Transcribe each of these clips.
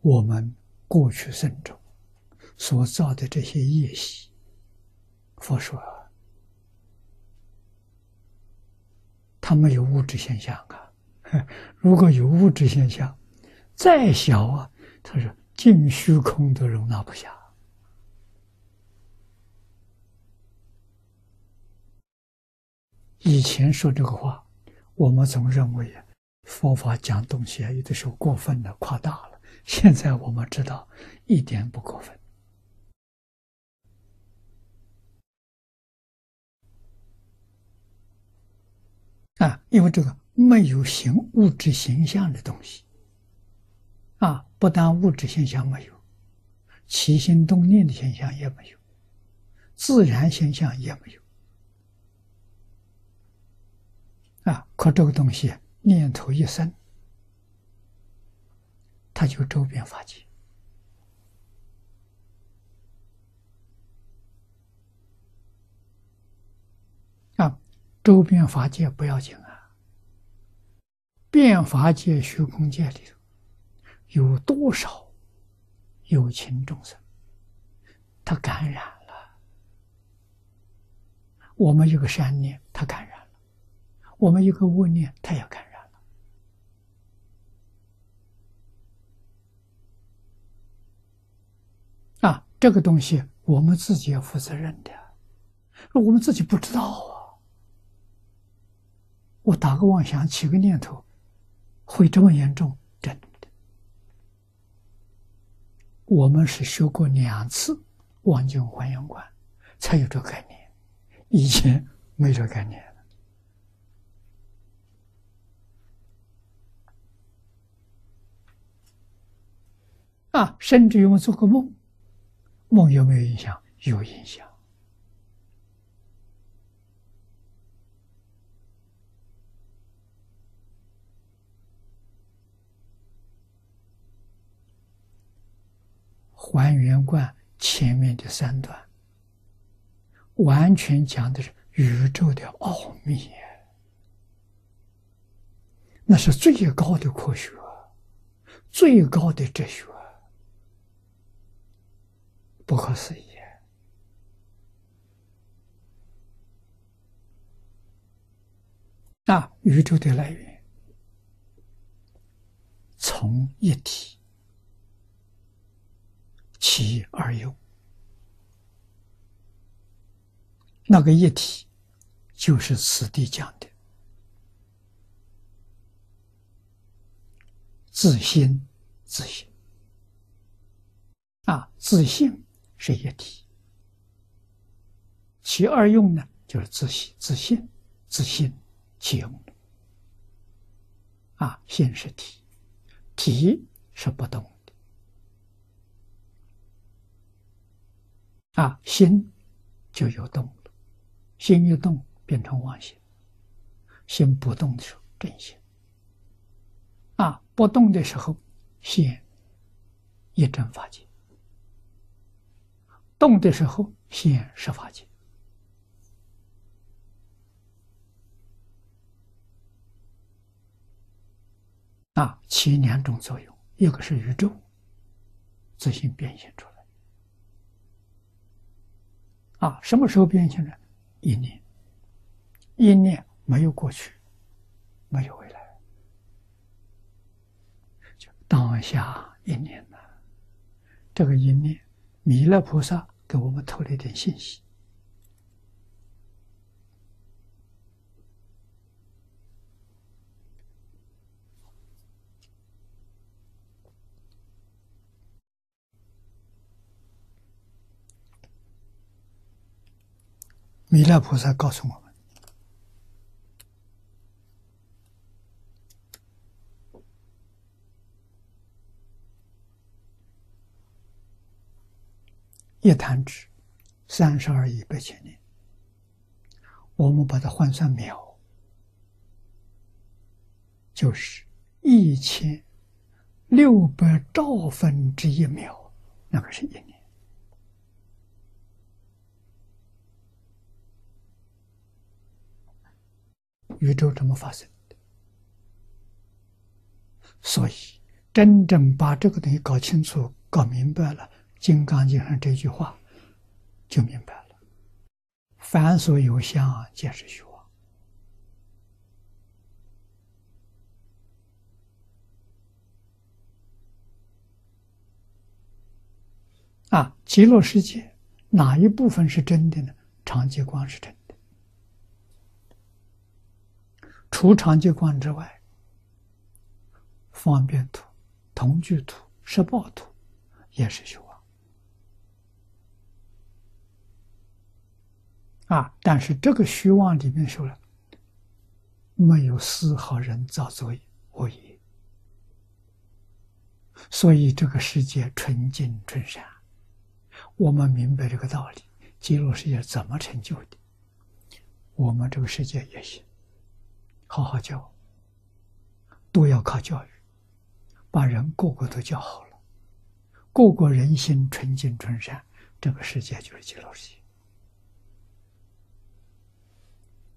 我们过去生中所造的这些业习，佛说，它没有物质现象啊。如果有物质现象，再小啊，他说净虚空都容纳不下。以前说这个话，我们总认为佛法讲东西啊，有的时候过分了、夸大了。现在我们知道，一点不过分啊，因为这个没有形物质形象的东西啊，不但物质现象没有，起心动念的现象也没有，自然现象也没有。啊，可这个东西念头一生，他就周边法界啊，周边法界不要紧啊，变法界、虚空界里头有多少有情众生，他感染了，我们有个善念，他感染了。我们有个恶念，他也感染这个东西我们自己要负责任的，我们自己不知道啊。我打个妄想，起个念头，会这么严重？真的，我们是学过两次望境还原观，才有这概念，以前没这概念。啊，甚至于我做个梦，梦有没有影响？有影响。还原观前面的三段，完全讲的是宇宙的奥秘，那是最高的科学，最高的哲学。不可思议啊！宇宙的来源从一体起而有，那个一体就是此地讲的自心，自性啊，自性。是一体，其二用呢，就是自信、自信、自信其用啊，心是体，体是不动的。啊，心就有动了，心一动变成妄心，心不动的时候真心。啊，不动的时候现一真法界。动的时候现十法界啊，起两种作用，一个是宇宙自行变现出来啊，什么时候变现呢？一念，一念没有过去，没有未来，就当下一念呐，这个一念。弥勒菩萨给我们透了一点信息。弥勒菩萨告诉我们。一弹指，三十二亿八千年。我们把它换算秒，就是一千六百兆分之一秒，那个是一年。宇宙怎么发生的？所以真正把这个东西搞清楚、搞明白了，《金刚经》上这句话就明白了：凡所有相，皆是虚妄。啊，极乐世界哪一部分是真的呢？长寂光是真的，除长寂光之外，方便图、同居图、十报图也是虚妄啊。但是这个虚妄里面说了，没有丝毫人造作业恶业，所以这个世界纯净纯善。我们明白这个道理，极乐世界怎么成就的？我们这个世界也行，好好教，都要靠教育，把人个个都教好了，个个人心纯净纯善，这个世界就是极乐世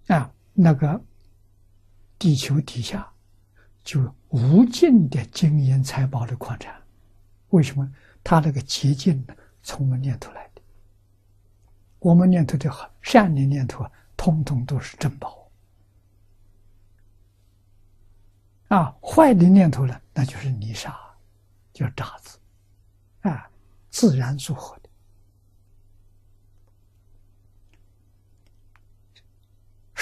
界。啊，那个地球底下就无尽的金银财宝的矿产，为什么？它那个捷径呢？从我们念头来的，我们念头的好，善的念头啊，通通都是珍宝。啊，坏的念头呢，那就是泥沙，叫渣子，啊，自然组合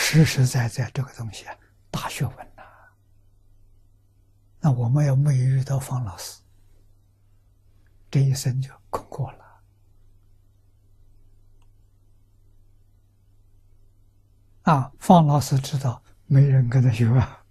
实实在在这个东西啊，大学问呐。那我们要没有遇到方老师，这一生就空过了。啊，方老师知道，没人跟他学啊。